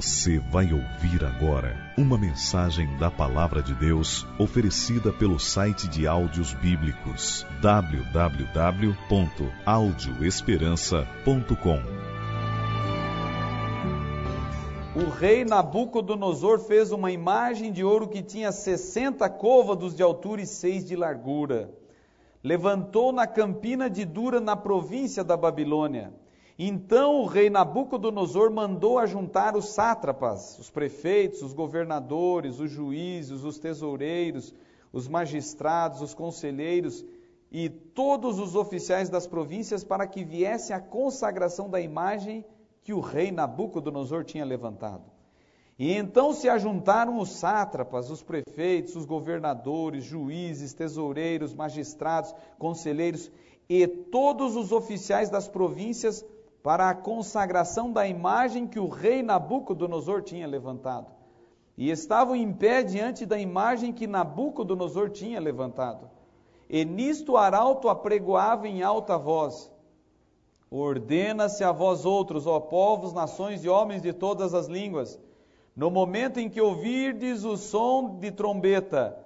Você vai ouvir agora uma mensagem da Palavra de Deus oferecida pelo site de áudios bíblicos www.audioesperança.com. O rei Nabucodonosor fez uma imagem de ouro que tinha 60 côvados de altura e 6 de largura. Levantou na campina de Dura, na província da Babilônia então o rei Nabucodonosor mandou ajuntar os sátrapas, os prefeitos, os governadores, os juízes, os tesoureiros, os magistrados, os conselheiros e todos os oficiais das províncias para que viesse a consagração da imagem que o rei Nabucodonosor tinha levantado. E então se ajuntaram os sátrapas, os prefeitos, os governadores, juízes, tesoureiros, magistrados, conselheiros e todos os oficiais das províncias para a consagração da imagem que o rei Nabucodonosor tinha levantado. E estavam em pé diante da imagem que Nabucodonosor tinha levantado. E nisto o arauto apregoava em alta voz: Ordena-se a vós outros, ó povos, nações e homens de todas as línguas, no momento em que ouvirdes o som de trombeta,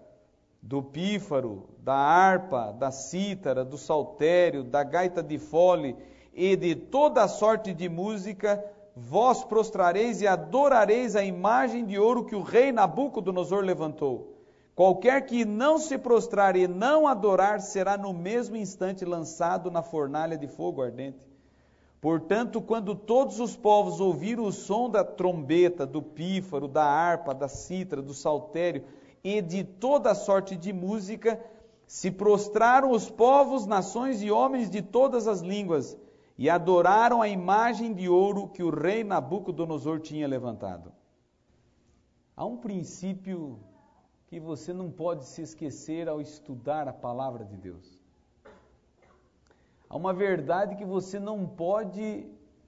do pífaro, da harpa, da cítara, do saltério, da gaita de fole e de toda sorte de música, vós prostrareis e adorareis a imagem de ouro que o rei Nabucodonosor levantou. Qualquer que não se prostrar e não adorar será no mesmo instante lançado na fornalha de fogo ardente. Portanto, quando todos os povos ouviram o som da trombeta, do pífaro, da harpa, da citra, do saltério e de toda sorte de música, se prostraram os povos, nações e homens de todas as línguas e adoraram a imagem de ouro que o rei Nabucodonosor tinha levantado. Há um princípio que você não pode se esquecer ao estudar a palavra de Deus. Há uma verdade que você não pode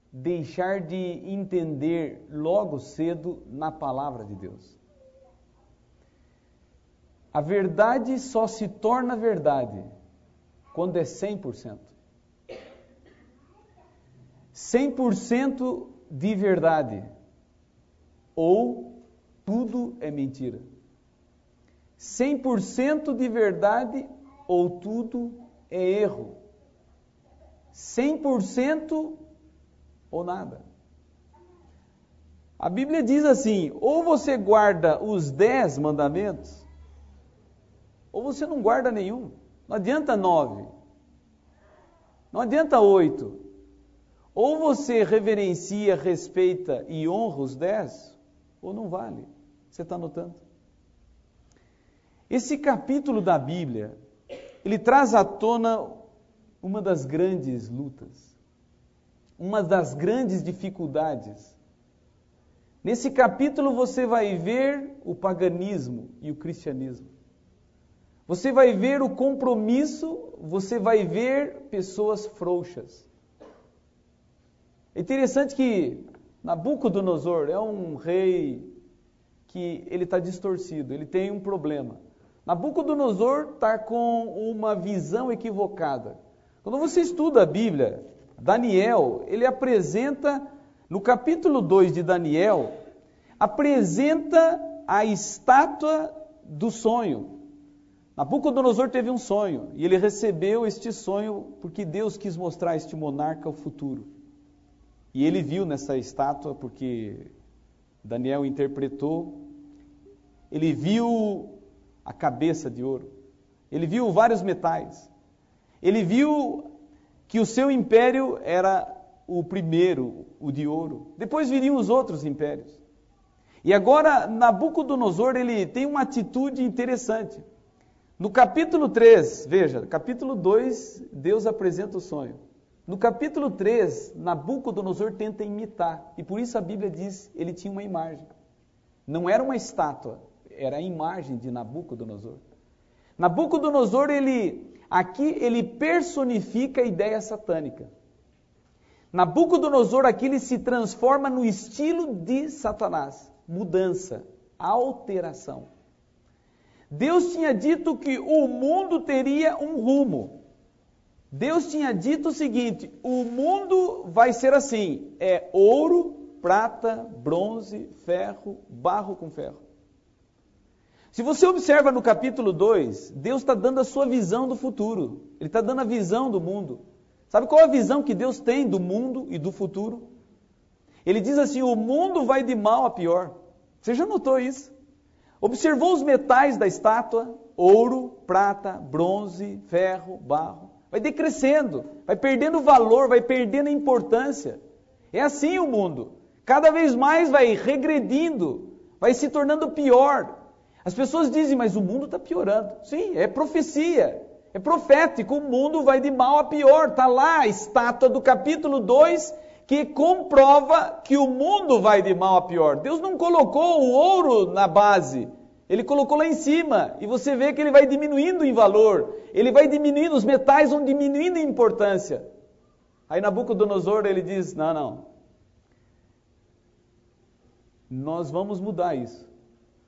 deixar de entender logo cedo na palavra de Deus. A verdade só se torna verdade quando é 100%. 100% de verdade ou tudo é mentira. 100% de verdade ou tudo é erro. 100% ou nada. A Bíblia diz assim: ou você guarda os dez mandamentos, ou você não guarda nenhum. Não adianta nove, não adianta oito, ou você reverencia, respeita e honra os dez, ou não vale. Você está notando? Esse capítulo da Bíblia, ele traz à tona uma das grandes lutas, uma das grandes dificuldades. Nesse capítulo você vai ver o paganismo e o cristianismo. Você vai ver o compromisso, você vai ver pessoas frouxas. É interessante que Nabucodonosor é um rei que ele está distorcido, ele tem um problema. Nabucodonosor está com uma visão equivocada. Quando você estuda a Bíblia, Daniel, ele apresenta, no capítulo 2 de Daniel, apresenta a estátua do sonho. Nabucodonosor teve um sonho e ele recebeu este sonho porque Deus quis mostrar a este monarca o futuro. E ele viu nessa estátua, porque Daniel interpretou, ele viu a cabeça de ouro, ele viu vários metais, ele viu que o seu império era o primeiro, o de ouro. Depois viriam os outros impérios. E agora Nabucodonosor ele tem uma atitude interessante. No capítulo 3, veja, capítulo 2, Deus apresenta o sonho. No capítulo 3, Nabucodonosor tenta imitar, e por isso a Bíblia diz ele tinha uma imagem. Não era uma estátua, era a imagem de Nabucodonosor. Nabucodonosor, ele aqui ele personifica a ideia satânica. Nabucodonosor aqui ele se transforma no estilo de Satanás, mudança, alteração. Deus tinha dito que o mundo teria um rumo. Deus tinha dito o seguinte: o mundo vai ser assim: é ouro, prata, bronze, ferro, barro com ferro. Se você observa no capítulo 2, Deus está dando a sua visão do futuro. Ele está dando a visão do mundo. Sabe qual é a visão que Deus tem do mundo e do futuro? Ele diz assim: o mundo vai de mal a pior. Você já notou isso? Observou os metais da estátua? Ouro, prata, bronze, ferro, barro. Vai decrescendo, vai perdendo valor, vai perdendo importância. É assim o mundo. Cada vez mais vai regredindo, vai se tornando pior. As pessoas dizem, mas o mundo está piorando. Sim, é profecia, é profético, o mundo vai de mal a pior. Está lá a estátua do capítulo 2 que comprova que o mundo vai de mal a pior. Deus não colocou o ouro na base, ele colocou lá em cima. E você vê que ele vai diminuindo em valor, ele vai diminuindo, os metais vão diminuindo em importância. Aí Nabucodonosor ele diz: não, não. Nós vamos mudar isso.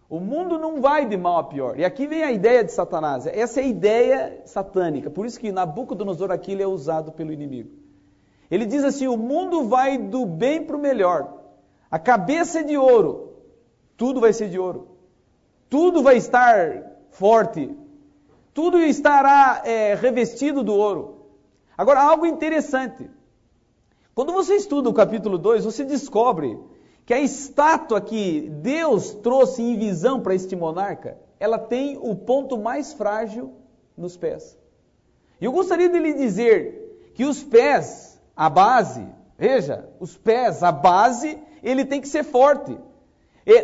O mundo não vai de mal a pior. E aqui vem a ideia de Satanás. Essa é a ideia satânica. Por isso que Nabucodonosor aqui ele é usado pelo inimigo. Ele diz assim: o mundo vai do bem para o melhor. A cabeça é de ouro. Tudo vai ser de ouro. Tudo vai estar forte. Tudo estará é, revestido do ouro. Agora, algo interessante. Quando você estuda o capítulo 2, você descobre que a estátua que Deus trouxe em visão para este monarca, ela tem o ponto mais frágil nos pés. E eu gostaria de lhe dizer que os pés, a base, veja, os pés, a base, ele tem que ser forte.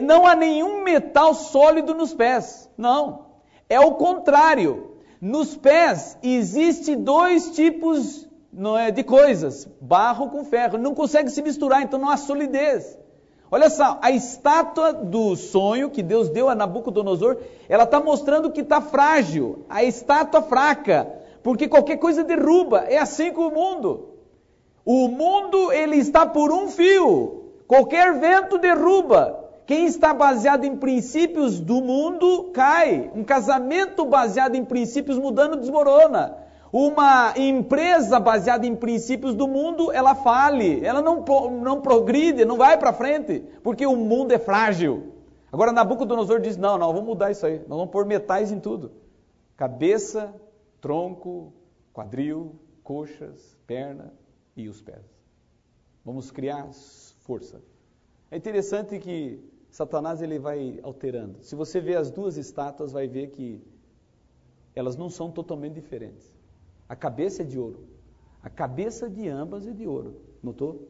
Não há nenhum metal sólido nos pés. Não. É o contrário. Nos pés existe dois tipos não é, de coisas: barro com ferro. Não consegue se misturar, então não há solidez. Olha só, a estátua do sonho que Deus deu a Nabucodonosor, ela está mostrando que está frágil, a estátua fraca, porque qualquer coisa derruba. É assim com o mundo. O mundo ele está por um fio. Qualquer vento derruba. Quem está baseado em princípios do mundo cai. Um casamento baseado em princípios mudando desmorona. Uma empresa baseada em princípios do mundo, ela fale, ela não, não progride, não vai para frente, porque o mundo é frágil. Agora Nabucodonosor diz: não, não, vamos mudar isso aí, nós vamos pôr metais em tudo: cabeça, tronco, quadril, coxas, perna e os pés. Vamos criar força. É interessante que Satanás ele vai alterando. Se você vê as duas estátuas, vai ver que elas não são totalmente diferentes. A cabeça é de ouro. A cabeça de ambas é de ouro. Notou?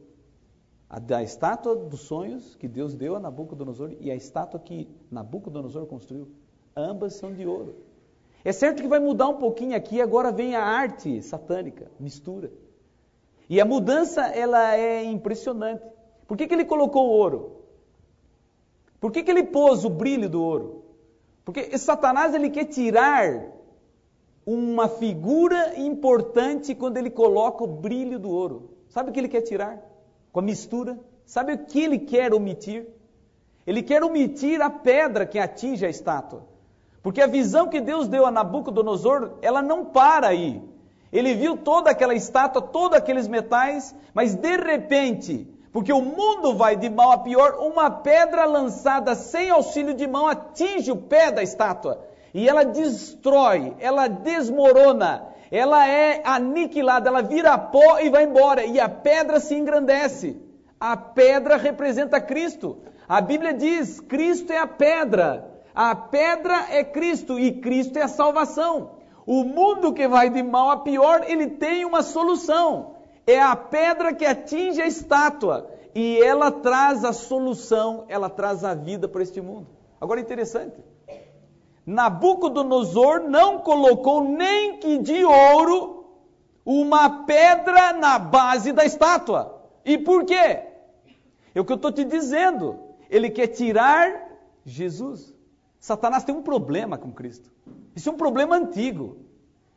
A da estátua dos sonhos que Deus deu a Nabucodonosor e a estátua que Nabucodonosor construiu. Ambas são de ouro. É certo que vai mudar um pouquinho aqui, agora vem a arte satânica, mistura. E a mudança, ela é impressionante. Por que, que ele colocou o ouro? Por que, que ele pôs o brilho do ouro? Porque Satanás, ele quer tirar uma figura importante quando ele coloca o brilho do ouro. Sabe o que ele quer tirar? Com a mistura. Sabe o que ele quer omitir? Ele quer omitir a pedra que atinge a estátua. Porque a visão que Deus deu a Nabucodonosor, ela não para aí. Ele viu toda aquela estátua, todos aqueles metais, mas de repente, porque o mundo vai de mal a pior, uma pedra lançada sem auxílio de mão atinge o pé da estátua e ela destrói, ela desmorona, ela é aniquilada, ela vira pó e vai embora, e a pedra se engrandece. A pedra representa Cristo. A Bíblia diz: Cristo é a pedra. A pedra é Cristo e Cristo é a salvação. O mundo que vai de mal a pior, ele tem uma solução. É a pedra que atinge a estátua e ela traz a solução, ela traz a vida para este mundo. Agora interessante. Nabucodonosor não colocou nem que de ouro uma pedra na base da estátua. E por quê? É o que eu estou te dizendo. Ele quer tirar Jesus. Satanás tem um problema com Cristo. Isso é um problema antigo.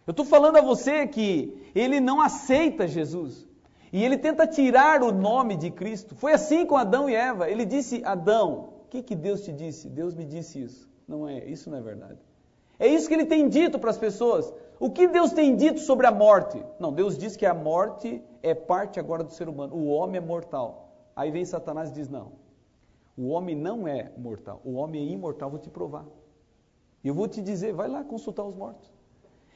Eu estou falando a você que ele não aceita Jesus. E ele tenta tirar o nome de Cristo. Foi assim com Adão e Eva. Ele disse: Adão, o que, que Deus te disse? Deus me disse isso. Não é, isso não é verdade. É isso que ele tem dito para as pessoas. O que Deus tem dito sobre a morte? Não, Deus diz que a morte é parte agora do ser humano. O homem é mortal. Aí vem Satanás e diz: Não, o homem não é mortal, o homem é imortal, vou te provar. Eu vou te dizer: vai lá consultar os mortos.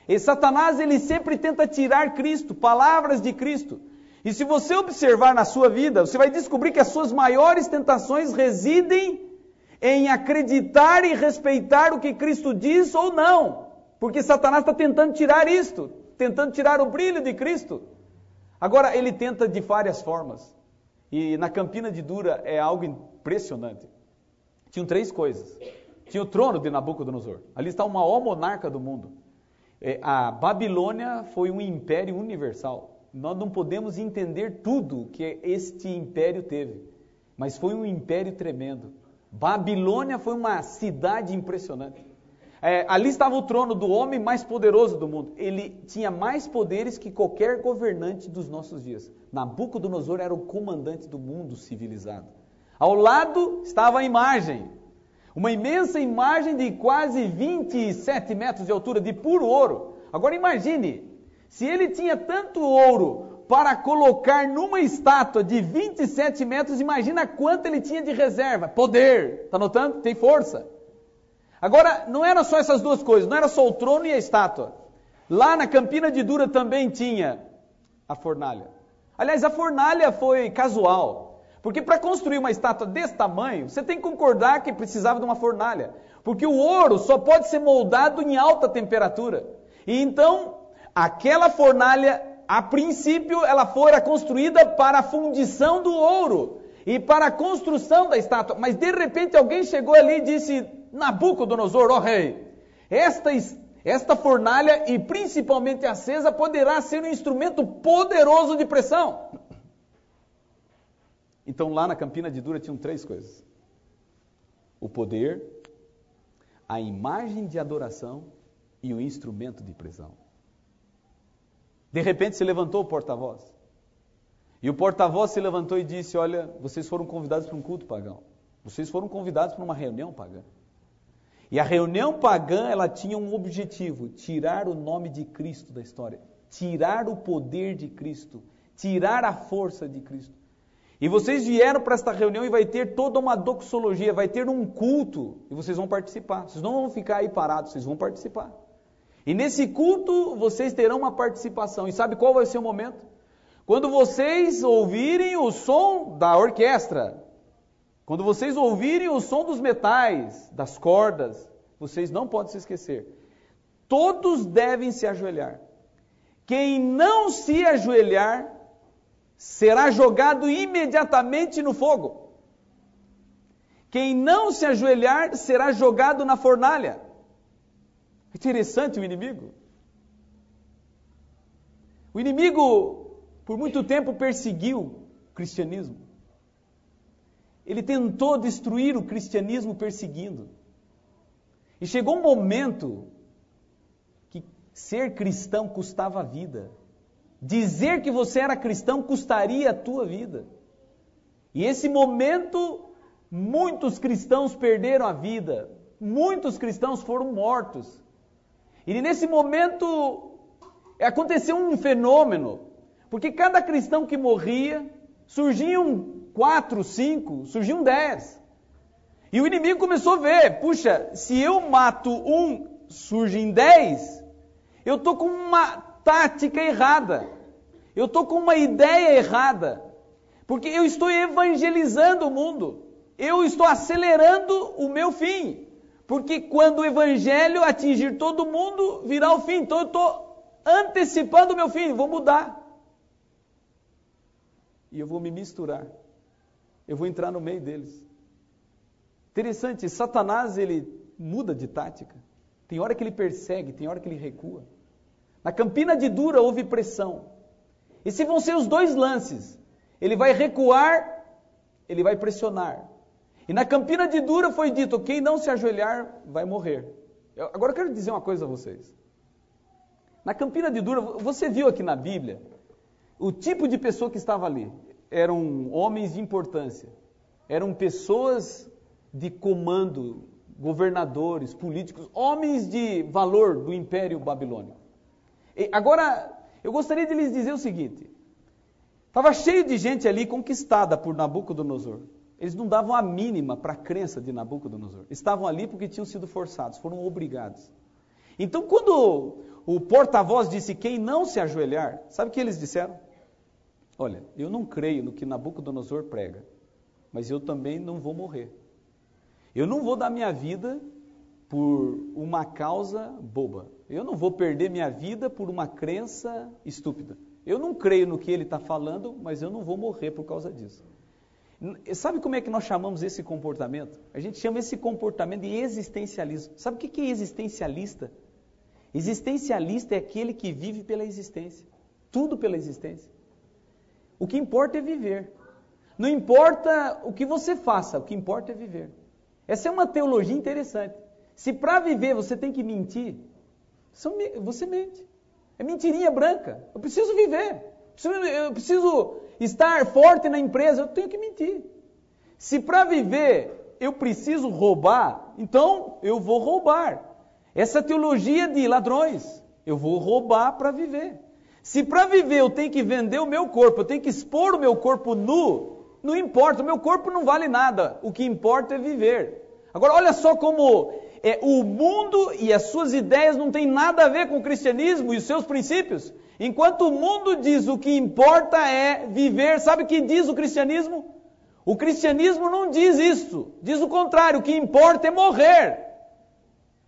E Satanás, ele sempre tenta tirar Cristo, palavras de Cristo. E se você observar na sua vida, você vai descobrir que as suas maiores tentações residem em acreditar e respeitar o que Cristo diz ou não. Porque Satanás está tentando tirar isto, tentando tirar o brilho de Cristo. Agora, ele tenta de várias formas. E na Campina de Dura é algo impressionante. Tinham três coisas. Tinha o trono de Nabucodonosor. Ali está o maior monarca do mundo. É, a Babilônia foi um império universal. Nós não podemos entender tudo que este império teve, mas foi um império tremendo. Babilônia foi uma cidade impressionante. É, ali estava o trono do homem mais poderoso do mundo. Ele tinha mais poderes que qualquer governante dos nossos dias. Nabucodonosor era o comandante do mundo civilizado. Ao lado estava a imagem, uma imensa imagem de quase 27 metros de altura, de puro ouro. Agora imagine, se ele tinha tanto ouro para colocar numa estátua de 27 metros, imagina quanto ele tinha de reserva. Poder, está notando? Tem força. Agora, não era só essas duas coisas, não era só o trono e a estátua. Lá na Campina de Dura também tinha a fornalha. Aliás, a fornalha foi casual. Porque para construir uma estátua desse tamanho, você tem que concordar que precisava de uma fornalha. Porque o ouro só pode ser moldado em alta temperatura. E então, aquela fornalha, a princípio, ela fora construída para a fundição do ouro e para a construção da estátua. Mas de repente alguém chegou ali e disse: Nabucodonosor, ó oh rei, esta, esta fornalha e principalmente acesa poderá ser um instrumento poderoso de pressão. Então lá na Campina de Dura tinham três coisas: o poder, a imagem de adoração e o instrumento de prisão. De repente se levantou o porta-voz. E o porta-voz se levantou e disse: Olha, vocês foram convidados para um culto pagão. Vocês foram convidados para uma reunião pagã. E a reunião pagã, ela tinha um objetivo: tirar o nome de Cristo da história, tirar o poder de Cristo, tirar a força de Cristo. E vocês vieram para esta reunião e vai ter toda uma doxologia, vai ter um culto e vocês vão participar. Vocês não vão ficar aí parados, vocês vão participar. E nesse culto vocês terão uma participação. E sabe qual vai ser o momento? Quando vocês ouvirem o som da orquestra, quando vocês ouvirem o som dos metais, das cordas, vocês não podem se esquecer. Todos devem se ajoelhar. Quem não se ajoelhar será jogado imediatamente no fogo. Quem não se ajoelhar será jogado na fornalha. Interessante o inimigo. O inimigo, por muito tempo, perseguiu o cristianismo. Ele tentou destruir o cristianismo perseguindo. E chegou um momento que ser cristão custava a vida. Dizer que você era cristão custaria a tua vida. E esse momento, muitos cristãos perderam a vida, muitos cristãos foram mortos. E nesse momento aconteceu um fenômeno, porque cada cristão que morria, surgiam quatro, cinco, surgiam dez. E o inimigo começou a ver, puxa, se eu mato um, surgem dez, eu estou com uma tática errada. Eu estou com uma ideia errada. Porque eu estou evangelizando o mundo. Eu estou acelerando o meu fim. Porque quando o evangelho atingir todo mundo, virá o fim. Então eu estou antecipando o meu fim. Vou mudar. E eu vou me misturar. Eu vou entrar no meio deles. Interessante, Satanás ele muda de tática. Tem hora que ele persegue, tem hora que ele recua. Na Campina de Dura houve pressão. E se vão ser os dois lances, ele vai recuar, ele vai pressionar. E na Campina de Dura foi dito: quem não se ajoelhar vai morrer. Eu, agora eu quero dizer uma coisa a vocês. Na Campina de Dura, você viu aqui na Bíblia o tipo de pessoa que estava ali. Eram homens de importância, eram pessoas de comando, governadores, políticos, homens de valor do Império Babilônico. Agora, eu gostaria de lhes dizer o seguinte: Estava cheio de gente ali conquistada por Nabucodonosor. Eles não davam a mínima para a crença de Nabucodonosor. Estavam ali porque tinham sido forçados, foram obrigados. Então, quando o porta-voz disse quem não se ajoelhar, sabe o que eles disseram? Olha, eu não creio no que Nabucodonosor prega, mas eu também não vou morrer. Eu não vou dar minha vida por uma causa boba. Eu não vou perder minha vida por uma crença estúpida. Eu não creio no que ele está falando, mas eu não vou morrer por causa disso. Sabe como é que nós chamamos esse comportamento? A gente chama esse comportamento de existencialismo. Sabe o que é existencialista? Existencialista é aquele que vive pela existência. Tudo pela existência. O que importa é viver. Não importa o que você faça, o que importa é viver. Essa é uma teologia interessante. Se para viver você tem que mentir, você mente. É mentirinha branca. Eu preciso viver. Eu preciso estar forte na empresa. Eu tenho que mentir. Se para viver eu preciso roubar, então eu vou roubar. Essa teologia de ladrões. Eu vou roubar para viver. Se para viver eu tenho que vender o meu corpo, eu tenho que expor o meu corpo nu, não importa, o meu corpo não vale nada. O que importa é viver. Agora, olha só como é, o mundo e as suas ideias não têm nada a ver com o cristianismo e os seus princípios. Enquanto o mundo diz o que importa é viver, sabe o que diz o cristianismo? O cristianismo não diz isso, diz o contrário, o que importa é morrer.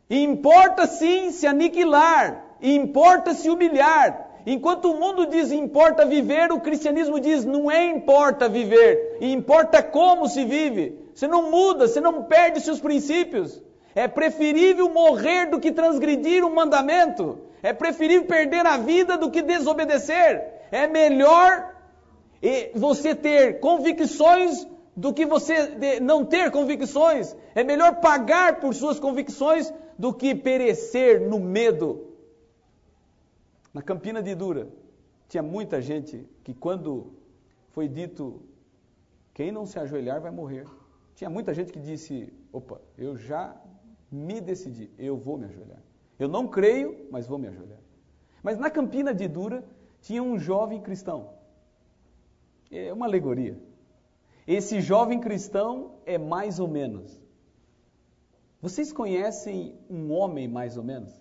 E importa sim se aniquilar, importa se humilhar. Enquanto o mundo diz importa viver, o cristianismo diz não é importa viver, importa como se vive. Você não muda, você não perde seus princípios. É preferível morrer do que transgredir um mandamento. É preferível perder a vida do que desobedecer. É melhor você ter convicções do que você não ter convicções. É melhor pagar por suas convicções do que perecer no medo. Na Campina de Dura, tinha muita gente que quando foi dito quem não se ajoelhar vai morrer. Tinha muita gente que disse: opa, eu já me decidi, eu vou me ajoelhar. Eu não creio, mas vou me ajoelhar. Mas na Campina de Dura tinha um jovem cristão. É uma alegoria. Esse jovem cristão é mais ou menos. Vocês conhecem um homem mais ou menos?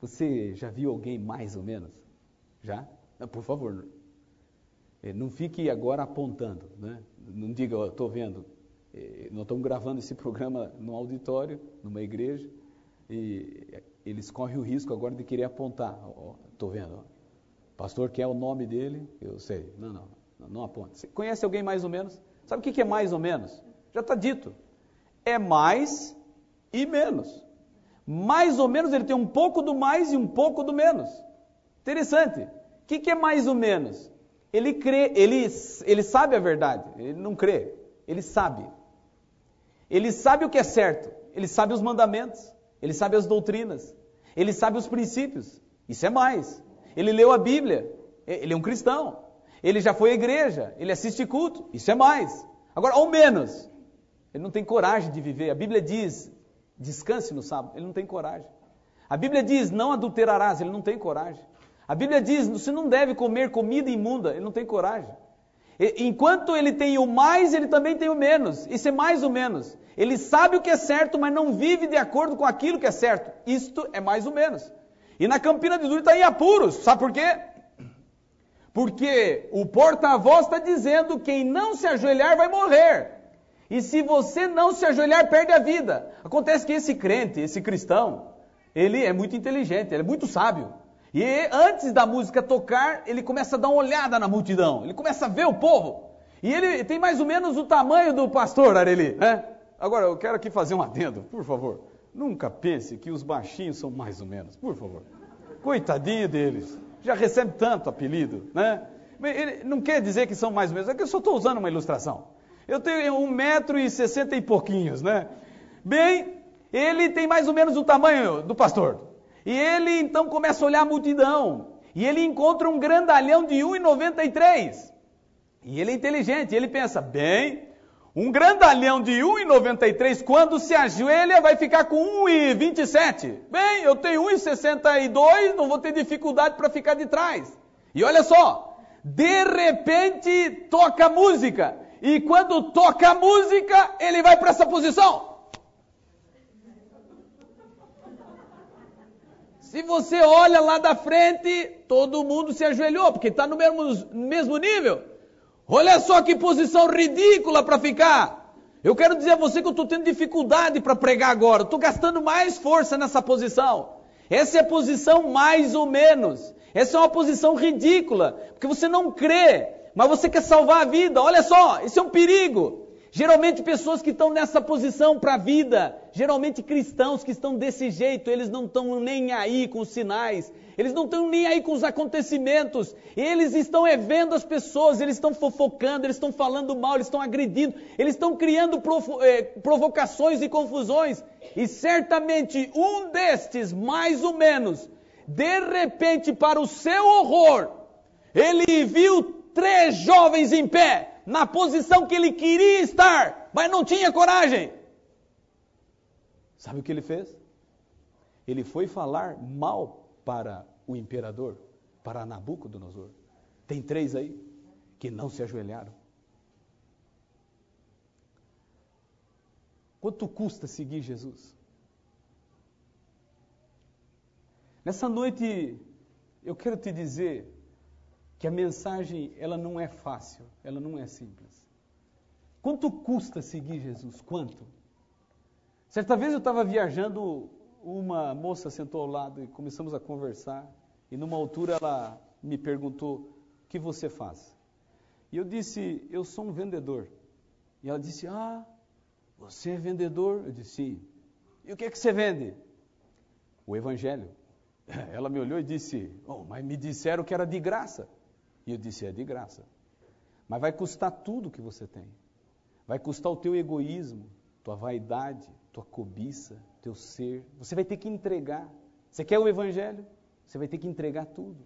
Você já viu alguém mais ou menos? Já? Por favor, é, não fique agora apontando, né? Não diga, estou vendo. Nós estamos gravando esse programa no auditório, numa igreja, e eles correm o risco agora de querer apontar. Estou vendo, ó. pastor quer o nome dele, eu sei. Não, não, não, não. Você conhece alguém mais ou menos? Sabe o que é mais ou menos? Já está dito. É mais e menos. Mais ou menos, ele tem um pouco do mais e um pouco do menos. Interessante. O que é mais ou menos? Ele crê, ele, ele sabe a verdade, ele não crê, ele sabe. Ele sabe o que é certo, ele sabe os mandamentos, ele sabe as doutrinas, ele sabe os princípios. Isso é mais. Ele leu a Bíblia, ele é um cristão. Ele já foi à igreja, ele assiste culto. Isso é mais. Agora, ao menos, ele não tem coragem de viver. A Bíblia diz: descanse no sábado. Ele não tem coragem. A Bíblia diz: não adulterarás. Ele não tem coragem. A Bíblia diz: você não deve comer comida imunda. Ele não tem coragem. Enquanto ele tem o mais, ele também tem o menos. Isso é mais ou menos. Ele sabe o que é certo, mas não vive de acordo com aquilo que é certo. Isto é mais ou menos. E na Campina de Dura está em apuros. Sabe por quê? Porque o porta-voz está dizendo: quem não se ajoelhar vai morrer. E se você não se ajoelhar, perde a vida. Acontece que esse crente, esse cristão, ele é muito inteligente, ele é muito sábio. E antes da música tocar, ele começa a dar uma olhada na multidão, ele começa a ver o povo. E ele tem mais ou menos o tamanho do pastor Areli, né? Agora, eu quero aqui fazer um adendo, por favor. Nunca pense que os baixinhos são mais ou menos, por favor. Coitadinho deles, já recebe tanto apelido, né? Ele não quer dizer que são mais ou menos, é que eu só estou usando uma ilustração. Eu tenho um metro e sessenta e pouquinhos, né? Bem, ele tem mais ou menos o tamanho do pastor. E ele então começa a olhar a multidão. E ele encontra um grandalhão de 1,93. E ele é inteligente, ele pensa, bem, um grandalhão de 1,93, quando se ajoelha, vai ficar com 1,27. Bem, eu tenho 1,62, não vou ter dificuldade para ficar de trás. E olha só, de repente toca música. E quando toca música, ele vai para essa posição. Se você olha lá da frente, todo mundo se ajoelhou, porque está no mesmo, mesmo nível. Olha só que posição ridícula para ficar. Eu quero dizer a você que eu estou tendo dificuldade para pregar agora. Estou gastando mais força nessa posição. Essa é a posição mais ou menos. Essa é uma posição ridícula, porque você não crê, mas você quer salvar a vida. Olha só, isso é um perigo. Geralmente pessoas que estão nessa posição para a vida, geralmente cristãos que estão desse jeito, eles não estão nem aí com os sinais, eles não estão nem aí com os acontecimentos, eles estão é, vendo as pessoas, eles estão fofocando, eles estão falando mal, eles estão agredindo, eles estão criando provo é, provocações e confusões, e certamente um destes, mais ou menos, de repente, para o seu horror, ele viu três jovens em pé, na posição que ele queria estar, mas não tinha coragem. Sabe o que ele fez? Ele foi falar mal para o imperador, para Nabucodonosor. Tem três aí que não se ajoelharam. Quanto custa seguir Jesus? Nessa noite, eu quero te dizer que a mensagem ela não é fácil, ela não é simples. Quanto custa seguir Jesus? Quanto? Certa vez eu estava viajando, uma moça sentou ao lado e começamos a conversar. E numa altura ela me perguntou: O que você faz? E eu disse: Eu sou um vendedor. E ela disse: Ah, você é vendedor? Eu disse: Sim. E o que é que você vende? O Evangelho. Ela me olhou e disse: oh, Mas me disseram que era de graça. E eu disse: é de graça. Mas vai custar tudo que você tem. Vai custar o teu egoísmo, tua vaidade, tua cobiça, teu ser. Você vai ter que entregar. Você quer o evangelho? Você vai ter que entregar tudo.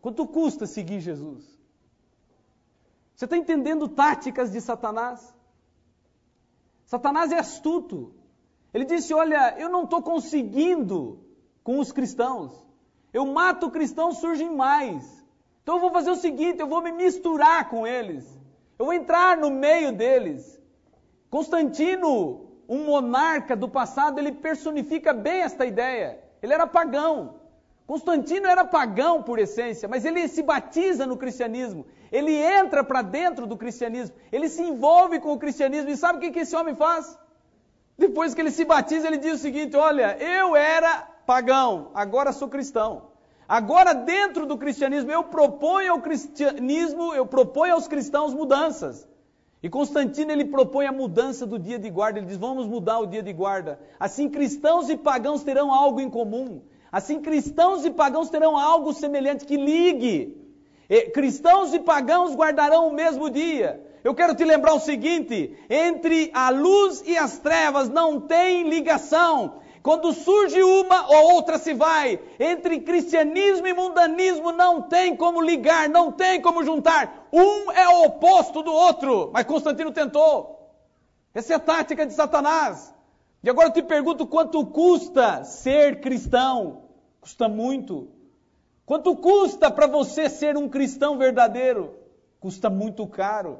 Quanto custa seguir Jesus? Você está entendendo táticas de Satanás? Satanás é astuto. Ele disse: Olha, eu não estou conseguindo com os cristãos. Eu mato cristãos, surgem mais. Então eu vou fazer o seguinte: eu vou me misturar com eles. Eu vou entrar no meio deles. Constantino, um monarca do passado, ele personifica bem esta ideia. Ele era pagão. Constantino era pagão por essência, mas ele se batiza no cristianismo. Ele entra para dentro do cristianismo. Ele se envolve com o cristianismo. E sabe o que, que esse homem faz? Depois que ele se batiza, ele diz o seguinte: Olha, eu era pagão, agora sou cristão. Agora, dentro do cristianismo, eu proponho ao cristianismo, eu proponho aos cristãos mudanças. E Constantino ele propõe a mudança do dia de guarda. Ele diz: vamos mudar o dia de guarda. Assim, cristãos e pagãos terão algo em comum. Assim, cristãos e pagãos terão algo semelhante que ligue. E, cristãos e pagãos guardarão o mesmo dia. Eu quero te lembrar o seguinte: entre a luz e as trevas não tem ligação. Quando surge uma, ou outra se vai. Entre cristianismo e mundanismo não tem como ligar, não tem como juntar. Um é o oposto do outro. Mas Constantino tentou. Essa é a tática de Satanás. E agora eu te pergunto quanto custa ser cristão? Custa muito. Quanto custa para você ser um cristão verdadeiro? Custa muito caro.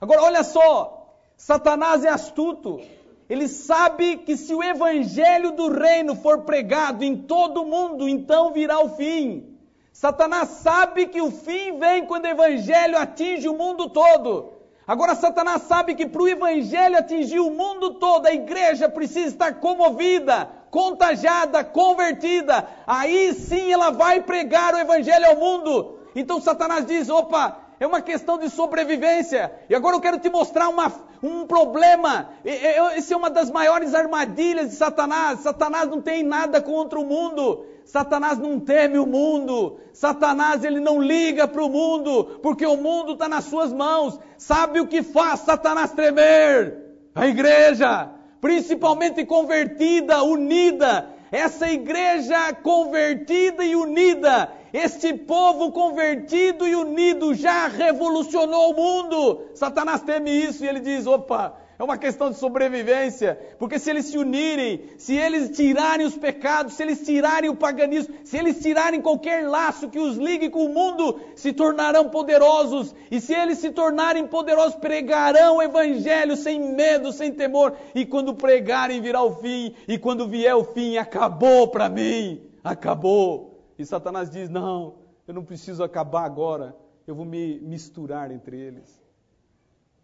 Agora olha só, Satanás é astuto. Ele sabe que se o evangelho do reino for pregado em todo o mundo, então virá o fim. Satanás sabe que o fim vem quando o evangelho atinge o mundo todo. Agora, Satanás sabe que para o evangelho atingir o mundo todo, a igreja precisa estar comovida, contagiada, convertida. Aí sim ela vai pregar o evangelho ao mundo. Então Satanás diz: opa, é uma questão de sobrevivência. E agora eu quero te mostrar uma, um problema. Essa é uma das maiores armadilhas de Satanás. Satanás não tem nada contra o mundo. Satanás não teme o mundo. Satanás ele não liga para o mundo, porque o mundo está nas suas mãos. Sabe o que faz Satanás tremer? A igreja, principalmente convertida, unida. Essa igreja convertida e unida, este povo convertido e unido já revolucionou o mundo. Satanás teme isso e ele diz: opa, é uma questão de sobrevivência. Porque se eles se unirem, se eles tirarem os pecados, se eles tirarem o paganismo, se eles tirarem qualquer laço que os ligue com o mundo, se tornarão poderosos. E se eles se tornarem poderosos, pregarão o evangelho sem medo, sem temor. E quando pregarem, virá o fim. E quando vier o fim, acabou para mim. Acabou. E Satanás diz: Não, eu não preciso acabar agora. Eu vou me misturar entre eles.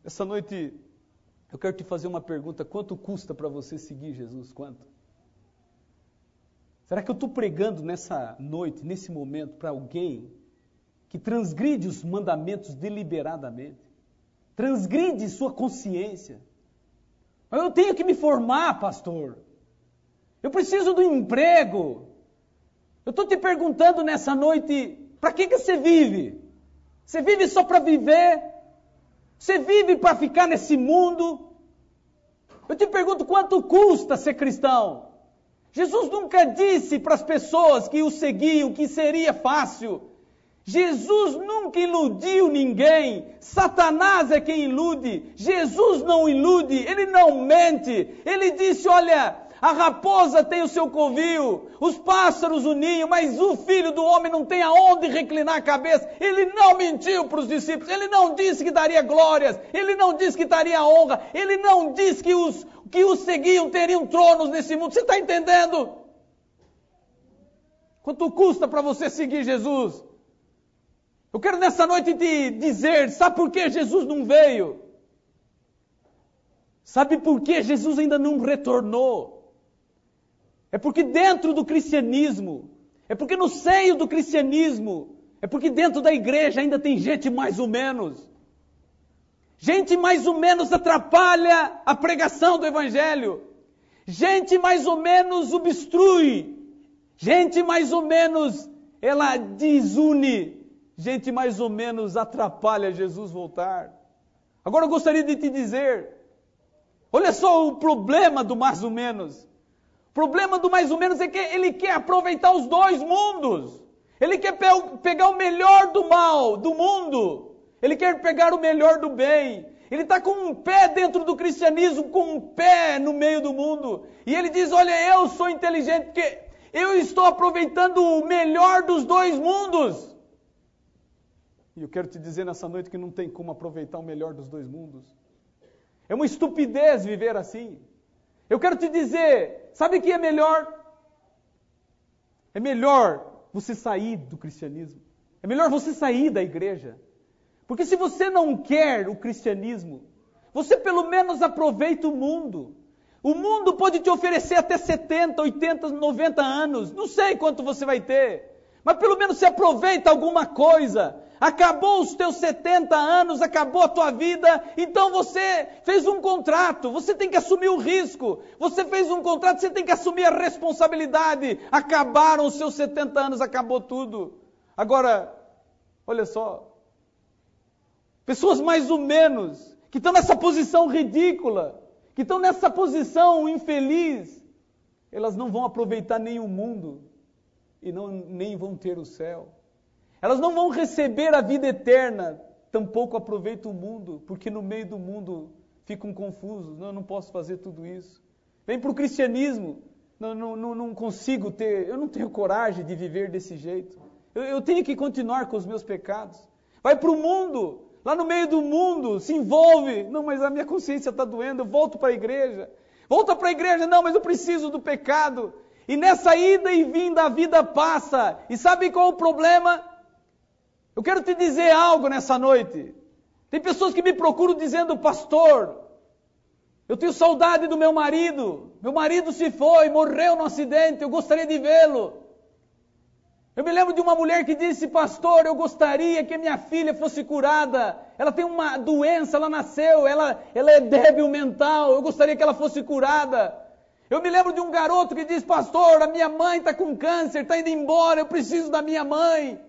Essa noite eu quero te fazer uma pergunta: quanto custa para você seguir Jesus? Quanto? Será que eu estou pregando nessa noite, nesse momento, para alguém que transgride os mandamentos deliberadamente? Transgride sua consciência? Eu tenho que me formar, pastor. Eu preciso do emprego. Eu estou te perguntando nessa noite: para que, que você vive? Você vive só para viver? Você vive para ficar nesse mundo? Eu te pergunto quanto custa ser cristão? Jesus nunca disse para as pessoas que o seguiam que seria fácil. Jesus nunca iludiu ninguém. Satanás é quem ilude. Jesus não ilude, ele não mente. Ele disse: Olha, a raposa tem o seu covil, os pássaros o ninho, mas o filho do homem não tem aonde reclinar a cabeça. Ele não mentiu para os discípulos, ele não disse que daria glórias, ele não disse que daria honra, ele não disse que os que o seguiam teriam tronos nesse mundo. Você está entendendo? Quanto custa para você seguir Jesus? Eu quero nessa noite te dizer, sabe por que Jesus não veio? Sabe por que Jesus ainda não retornou? É porque dentro do cristianismo, é porque no seio do cristianismo, é porque dentro da igreja ainda tem gente mais ou menos. Gente mais ou menos atrapalha a pregação do evangelho. Gente mais ou menos obstrui. Gente mais ou menos ela desune. Gente mais ou menos atrapalha Jesus voltar. Agora eu gostaria de te dizer, olha só o problema do mais ou menos problema do mais ou menos é que ele quer aproveitar os dois mundos. Ele quer pe pegar o melhor do mal, do mundo. Ele quer pegar o melhor do bem. Ele está com um pé dentro do cristianismo, com um pé no meio do mundo. E ele diz: Olha, eu sou inteligente porque eu estou aproveitando o melhor dos dois mundos. E eu quero te dizer nessa noite que não tem como aproveitar o melhor dos dois mundos. É uma estupidez viver assim. Eu quero te dizer, sabe o que é melhor? É melhor você sair do cristianismo. É melhor você sair da igreja. Porque se você não quer o cristianismo, você pelo menos aproveita o mundo. O mundo pode te oferecer até 70, 80, 90 anos. Não sei quanto você vai ter. Mas pelo menos se aproveita alguma coisa. Acabou os teus 70 anos, acabou a tua vida, então você fez um contrato, você tem que assumir o risco. Você fez um contrato, você tem que assumir a responsabilidade. Acabaram os seus 70 anos, acabou tudo. Agora, olha só. Pessoas mais ou menos, que estão nessa posição ridícula, que estão nessa posição infeliz, elas não vão aproveitar nem o mundo e não, nem vão ter o céu. Elas não vão receber a vida eterna, tampouco aproveitam o mundo, porque no meio do mundo ficam confusos. Não, eu não posso fazer tudo isso. Vem para o cristianismo, não, não, não, consigo ter, eu não tenho coragem de viver desse jeito. Eu, eu tenho que continuar com os meus pecados. Vai para o mundo, lá no meio do mundo, se envolve. Não, mas a minha consciência está doendo, eu volto para a igreja. Volta para a igreja, não, mas eu preciso do pecado. E nessa ida e vinda a vida passa. E sabe qual é o problema? Eu quero te dizer algo nessa noite. Tem pessoas que me procuram dizendo, pastor, eu tenho saudade do meu marido. Meu marido se foi, morreu no acidente, eu gostaria de vê-lo. Eu me lembro de uma mulher que disse, pastor, eu gostaria que minha filha fosse curada. Ela tem uma doença, ela nasceu, ela, ela é débil mental, eu gostaria que ela fosse curada. Eu me lembro de um garoto que diz, pastor, a minha mãe está com câncer, está indo embora, eu preciso da minha mãe.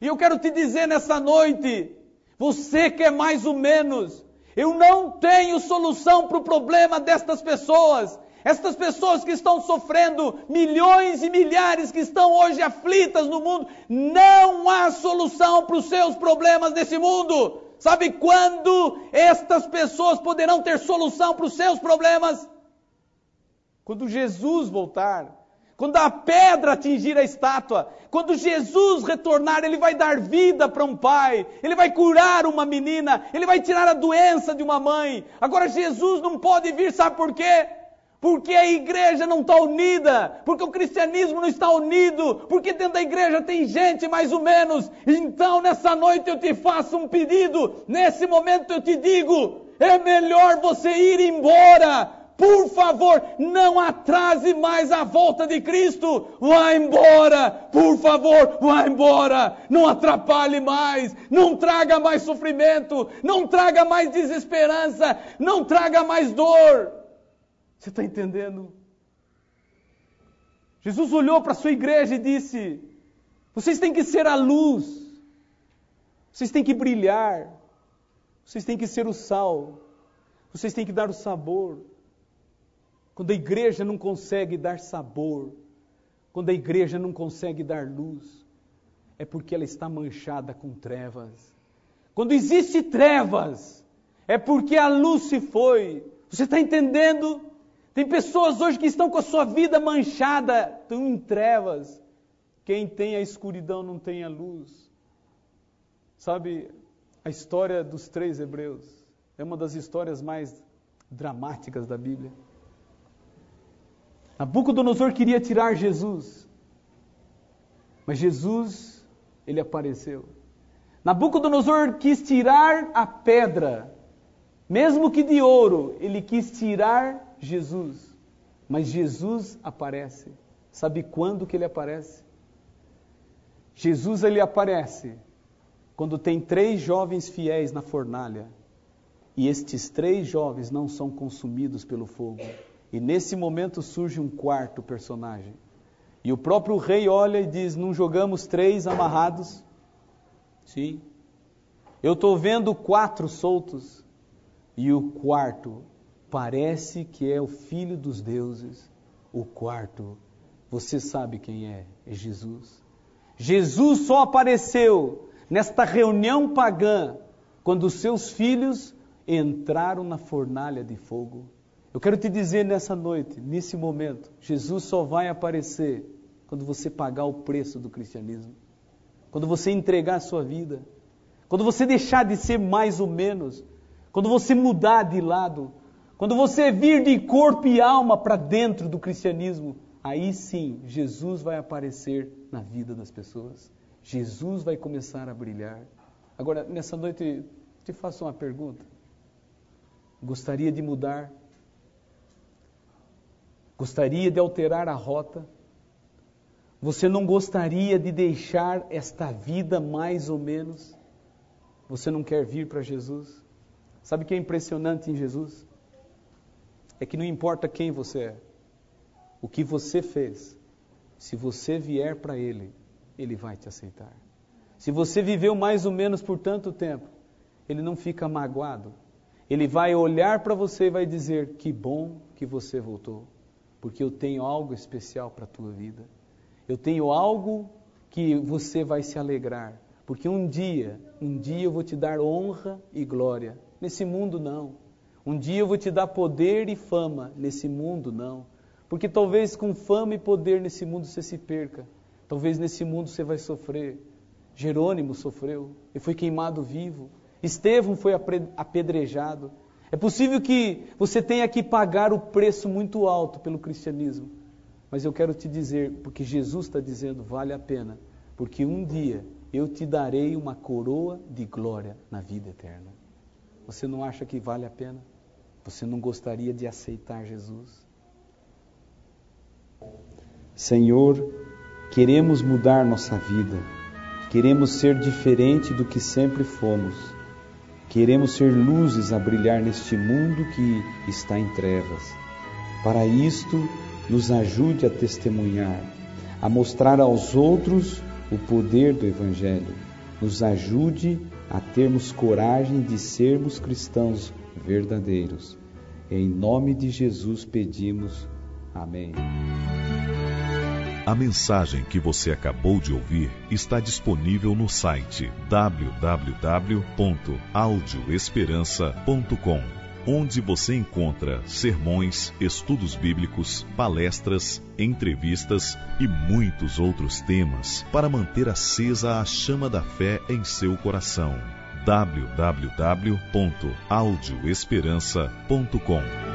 E eu quero te dizer nessa noite, você quer mais ou menos, eu não tenho solução para o problema destas pessoas. Estas pessoas que estão sofrendo, milhões e milhares que estão hoje aflitas no mundo, não há solução para os seus problemas nesse mundo. Sabe quando estas pessoas poderão ter solução para os seus problemas? Quando Jesus voltar. Quando a pedra atingir a estátua, quando Jesus retornar, ele vai dar vida para um pai, ele vai curar uma menina, ele vai tirar a doença de uma mãe. Agora Jesus não pode vir, sabe por quê? Porque a igreja não está unida, porque o cristianismo não está unido, porque dentro da igreja tem gente mais ou menos. Então nessa noite eu te faço um pedido, nesse momento eu te digo: é melhor você ir embora, por favor, não atrase mais a volta de Cristo. Vá embora, por favor, vá embora. Não atrapalhe mais, não traga mais sofrimento, não traga mais desesperança, não traga mais dor. Você está entendendo? Jesus olhou para a sua igreja e disse: Vocês têm que ser a luz, vocês têm que brilhar, vocês têm que ser o sal, vocês têm que dar o sabor. Quando a igreja não consegue dar sabor, quando a igreja não consegue dar luz, é porque ela está manchada com trevas. Quando existe trevas, é porque a luz se foi. Você está entendendo? Tem pessoas hoje que estão com a sua vida manchada, estão em trevas. Quem tem a escuridão não tem a luz. Sabe, a história dos três hebreus é uma das histórias mais dramáticas da Bíblia. Nabucodonosor queria tirar Jesus, mas Jesus, ele apareceu. Nabucodonosor quis tirar a pedra, mesmo que de ouro, ele quis tirar Jesus, mas Jesus aparece. Sabe quando que ele aparece? Jesus ele aparece quando tem três jovens fiéis na fornalha e estes três jovens não são consumidos pelo fogo. E nesse momento surge um quarto personagem. E o próprio rei olha e diz: Não jogamos três amarrados? Sim. Eu estou vendo quatro soltos. E o quarto parece que é o filho dos deuses. O quarto, você sabe quem é? É Jesus. Jesus só apareceu nesta reunião pagã quando seus filhos entraram na fornalha de fogo. Eu quero te dizer nessa noite, nesse momento, Jesus só vai aparecer quando você pagar o preço do cristianismo. Quando você entregar a sua vida. Quando você deixar de ser mais ou menos. Quando você mudar de lado. Quando você vir de corpo e alma para dentro do cristianismo. Aí sim, Jesus vai aparecer na vida das pessoas. Jesus vai começar a brilhar. Agora, nessa noite, te faço uma pergunta. Gostaria de mudar Gostaria de alterar a rota? Você não gostaria de deixar esta vida mais ou menos? Você não quer vir para Jesus? Sabe o que é impressionante em Jesus? É que não importa quem você é, o que você fez, se você vier para Ele, Ele vai te aceitar. Se você viveu mais ou menos por tanto tempo, Ele não fica magoado. Ele vai olhar para você e vai dizer: Que bom que você voltou porque eu tenho algo especial para a tua vida. Eu tenho algo que você vai se alegrar, porque um dia, um dia eu vou te dar honra e glória. Nesse mundo não. Um dia eu vou te dar poder e fama, nesse mundo não. Porque talvez com fama e poder nesse mundo você se perca. Talvez nesse mundo você vai sofrer. Jerônimo sofreu e foi queimado vivo. Estevão foi apedrejado. É possível que você tenha que pagar o preço muito alto pelo cristianismo, mas eu quero te dizer, porque Jesus está dizendo, vale a pena, porque um dia eu te darei uma coroa de glória na vida eterna. Você não acha que vale a pena? Você não gostaria de aceitar Jesus? Senhor, queremos mudar nossa vida, queremos ser diferente do que sempre fomos Queremos ser luzes a brilhar neste mundo que está em trevas. Para isto, nos ajude a testemunhar, a mostrar aos outros o poder do Evangelho. Nos ajude a termos coragem de sermos cristãos verdadeiros. Em nome de Jesus pedimos. Amém. A mensagem que você acabou de ouvir está disponível no site www.audioesperança.com, onde você encontra sermões, estudos bíblicos, palestras, entrevistas e muitos outros temas para manter acesa a chama da fé em seu coração. www.audioesperança.com